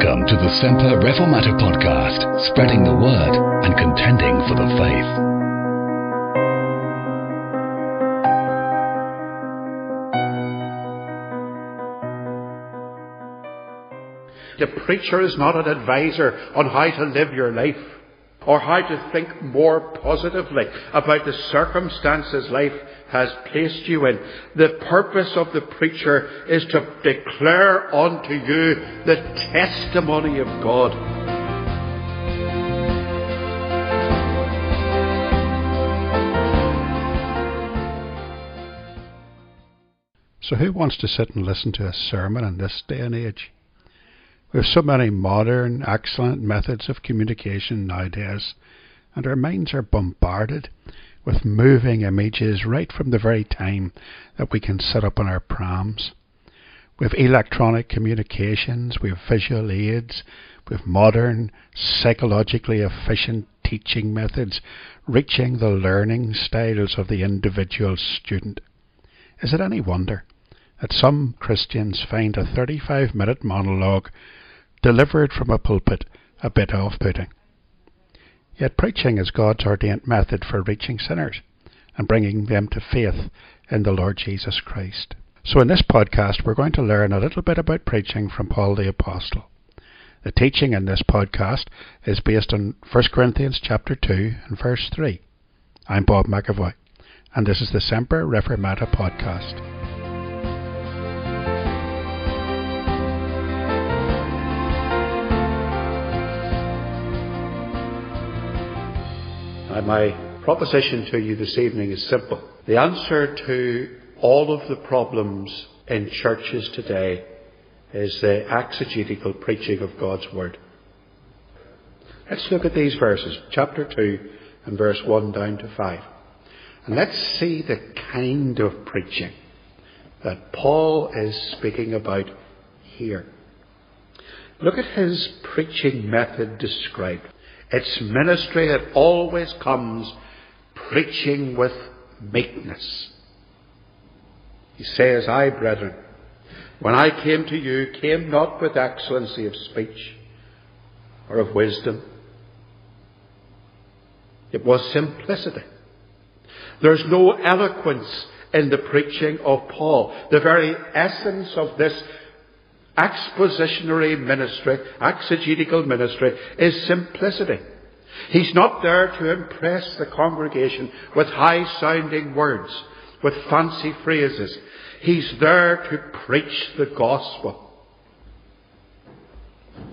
Welcome to the Semper Reformata podcast, spreading the word and contending for the faith. The preacher is not an advisor on how to live your life or how to think more positively about the circumstances life has placed you in. The purpose of the preacher is to declare unto you the testimony of God. So, who wants to sit and listen to a sermon in this day and age? We have so many modern, excellent methods of communication nowadays, and our minds are bombarded with moving images right from the very time that we can sit up on our prams. We have electronic communications, we have visual aids, we have modern, psychologically efficient teaching methods reaching the learning styles of the individual student. Is it any wonder that some Christians find a 35 minute monologue delivered from a pulpit a bit off putting. Yet preaching is God's ordained method for reaching sinners and bringing them to faith in the Lord Jesus Christ. So in this podcast we're going to learn a little bit about preaching from Paul the Apostle. The teaching in this podcast is based on 1 Corinthians chapter 2 and verse 3. I'm Bob McAvoy, and this is the Semper Reformata podcast. And my proposition to you this evening is simple. The answer to all of the problems in churches today is the exegetical preaching of God's Word. Let's look at these verses, chapter 2 and verse 1 down to 5. And let's see the kind of preaching that Paul is speaking about here. Look at his preaching method described. Its ministry that always comes preaching with meekness. He says, I, brethren, when I came to you, came not with excellency of speech or of wisdom. It was simplicity. There's no eloquence in the preaching of Paul. The very essence of this expositionary ministry, exegetical ministry, is simplicity. He's not there to impress the congregation with high sounding words, with fancy phrases. He's there to preach the gospel.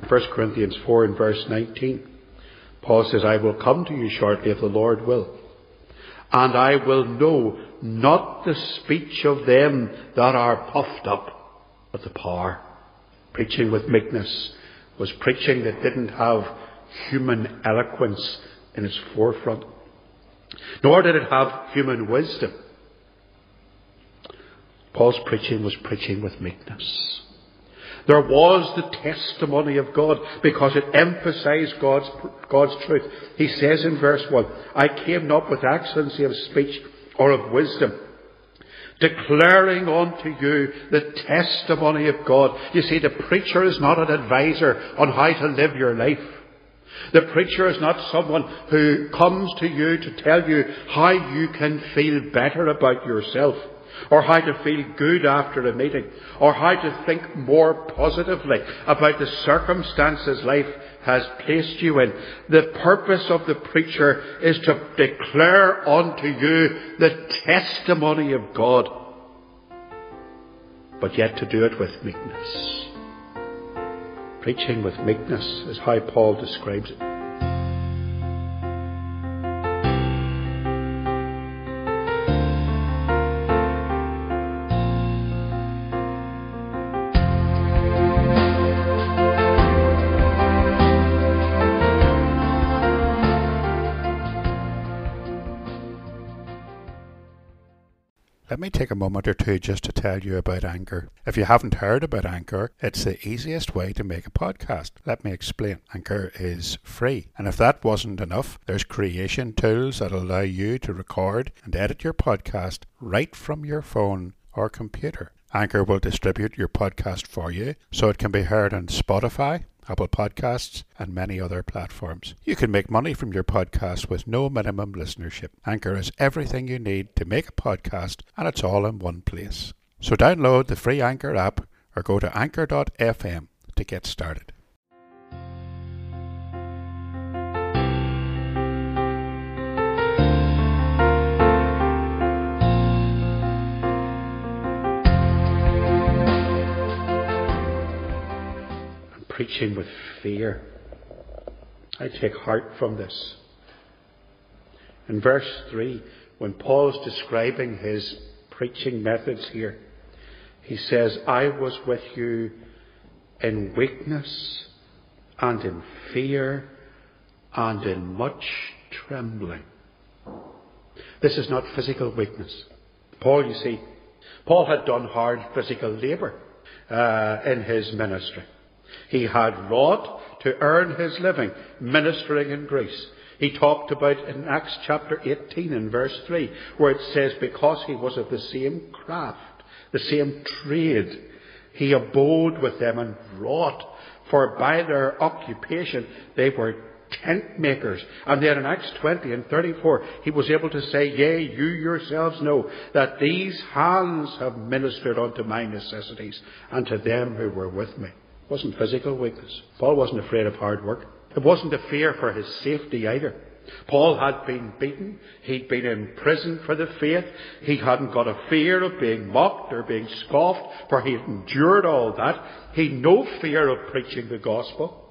1 Corinthians 4 and verse 19. Paul says, I will come to you shortly if the Lord will. And I will know not the speech of them that are puffed up, but the power Preaching with meekness was preaching that didn't have human eloquence in its forefront. Nor did it have human wisdom. Paul's preaching was preaching with meekness. There was the testimony of God because it emphasized God's, God's truth. He says in verse 1, I came not with excellency of speech or of wisdom, declaring unto you the testimony of God. You see, the preacher is not an advisor on how to live your life. The preacher is not someone who comes to you to tell you how you can feel better about yourself, or how to feel good after a meeting, or how to think more positively about the circumstances life has placed you in. The purpose of the preacher is to declare unto you the testimony of God, but yet to do it with meekness. Preaching with meekness is how Paul describes it. Me take a moment or two just to tell you about Anchor. If you haven't heard about Anchor, it's the easiest way to make a podcast. Let me explain. Anchor is free. And if that wasn't enough, there's creation tools that allow you to record and edit your podcast right from your phone or computer. Anchor will distribute your podcast for you so it can be heard on Spotify, Apple Podcasts, and many other platforms. You can make money from your podcast with no minimum listenership. Anchor is everything you need to make a podcast, and it's all in one place. So download the free Anchor app or go to anchor.fm to get started. Preaching with fear. I take heart from this. In verse 3, when Paul's describing his preaching methods here, he says, I was with you in weakness and in fear and in much trembling. This is not physical weakness. Paul, you see, Paul had done hard physical labour uh, in his ministry. He had wrought to earn his living ministering in Greece. He talked about in Acts chapter 18 and verse 3, where it says, because he was of the same craft, the same trade, he abode with them and wrought, for by their occupation they were tent makers. And then in Acts 20 and 34, he was able to say, Yea, you yourselves know that these hands have ministered unto my necessities and to them who were with me. It wasn't physical weakness. Paul wasn't afraid of hard work. It wasn't a fear for his safety either. Paul had been beaten. He'd been in prison for the faith. He hadn't got a fear of being mocked or being scoffed, for he had endured all that. He'd no fear of preaching the gospel.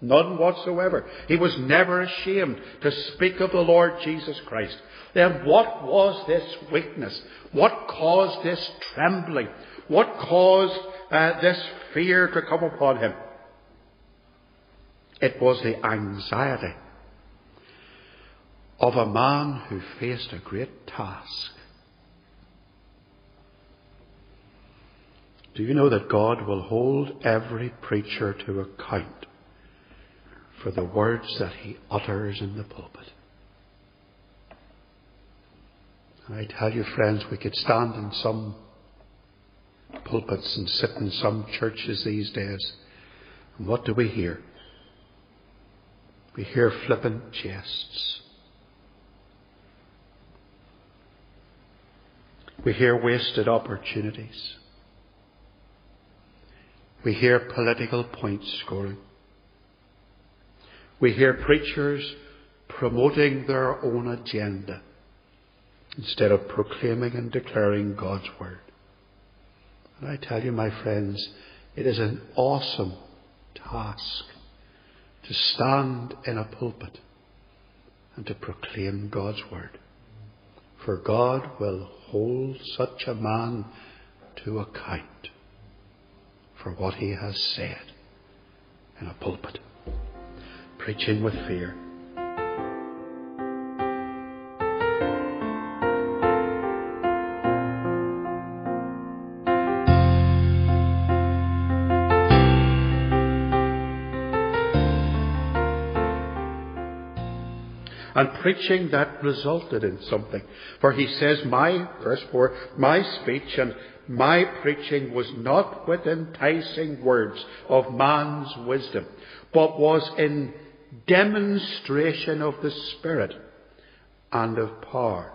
None whatsoever. He was never ashamed to speak of the Lord Jesus Christ. Then what was this weakness? What caused this trembling? What caused uh, this fear to come upon him. It was the anxiety of a man who faced a great task. Do you know that God will hold every preacher to account for the words that he utters in the pulpit? I tell you, friends, we could stand in some pulpits and sit in some churches these days. And what do we hear? We hear flippant jests. We hear wasted opportunities. We hear political point scoring. We hear preachers promoting their own agenda instead of proclaiming and declaring God's word. And I tell you, my friends, it is an awesome task to stand in a pulpit and to proclaim God's word. For God will hold such a man to account for what he has said in a pulpit, preaching with fear and preaching that resulted in something. For he says, my, verse 4, my speech and my preaching was not with enticing words of man's wisdom, but was in demonstration of the Spirit and of power.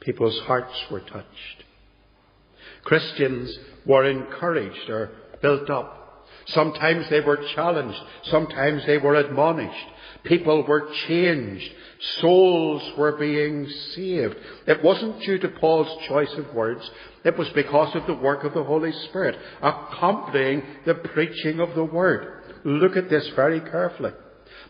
People's hearts were touched. Christians were encouraged or built up. Sometimes they were challenged. Sometimes they were admonished. People were changed. Souls were being saved. It wasn't due to Paul's choice of words. It was because of the work of the Holy Spirit accompanying the preaching of the Word. Look at this very carefully.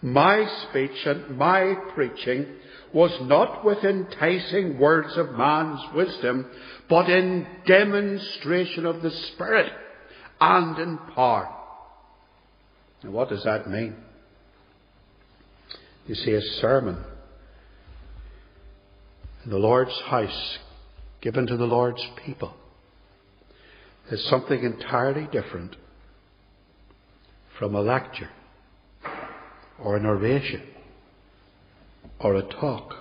My speech and my preaching was not with enticing words of man's wisdom, but in demonstration of the Spirit and in power what does that mean? You see, a sermon in the Lord's house given to the Lord's people is something entirely different from a lecture or an oration or a talk.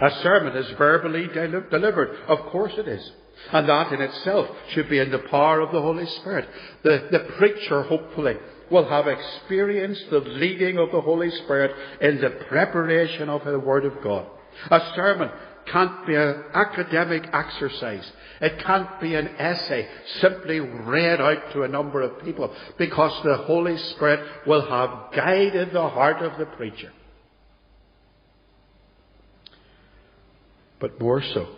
A sermon is verbally delivered. Of course it is. And that in itself should be in the power of the Holy Spirit. The, the preacher, hopefully, will have experienced the leading of the Holy Spirit in the preparation of the Word of God. A sermon can't be an academic exercise. It can't be an essay simply read out to a number of people because the Holy Spirit will have guided the heart of the preacher. But more so,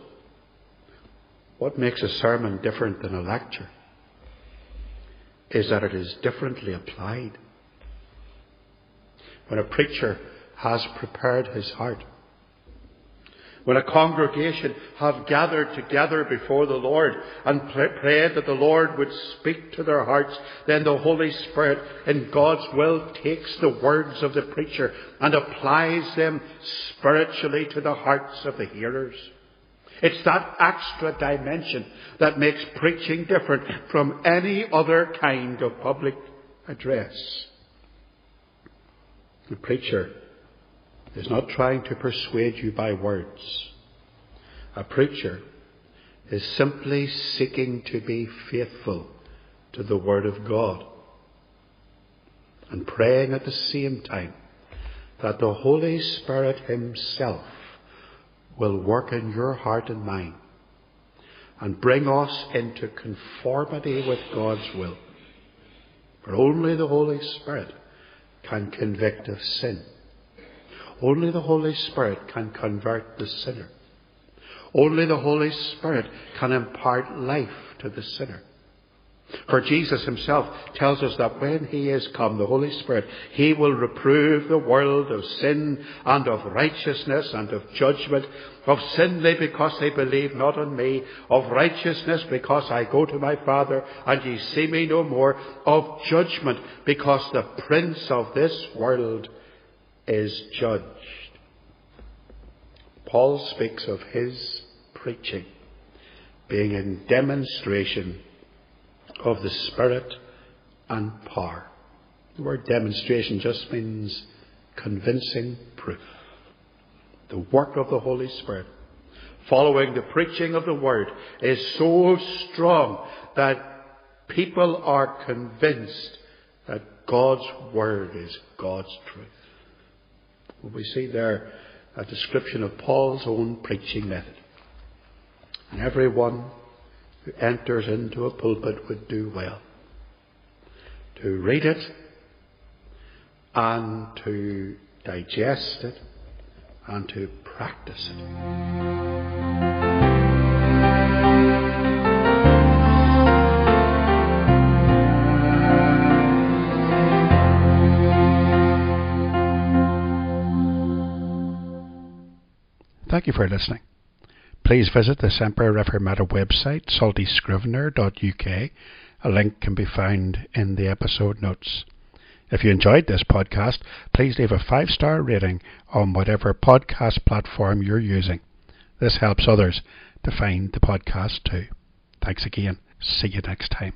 what makes a sermon different than a lecture is that it is differently applied. When a preacher has prepared his heart, when a congregation have gathered together before the Lord and prayed that the Lord would speak to their hearts, then the Holy Spirit, in God's will, takes the words of the preacher and applies them spiritually to the hearts of the hearers. It's that extra dimension that makes preaching different from any other kind of public address. The preacher is not trying to persuade you by words. A preacher is simply seeking to be faithful to the Word of God and praying at the same time that the Holy Spirit Himself will work in your heart and mine and bring us into conformity with God's will. For only the Holy Spirit can convict of sin. Only the Holy Spirit can convert the sinner. Only the Holy Spirit can impart life to the sinner. For Jesus himself tells us that when he is come, the Holy Spirit, he will reprove the world of sin and of righteousness and of judgment. Of sin they because they believe not on me. Of righteousness because I go to my Father and ye see me no more. Of judgment because the prince of this world is judged. Paul speaks of his preaching being in demonstration of the Spirit and power. The word demonstration just means convincing proof. The work of the Holy Spirit following the preaching of the Word is so strong that people are convinced that God's Word is God's truth. we see there a description of Paul's own preaching method. And everyone who enters into a pulpit would do well to read it and to digest it and to practice it. Thank you for listening. Please visit the Semper Reformata website, saltyscrivener.uk. A link can be found in the episode notes. If you enjoyed this podcast, please leave a five star rating on whatever podcast platform you're using. This helps others to find the podcast too. Thanks again. See you next time.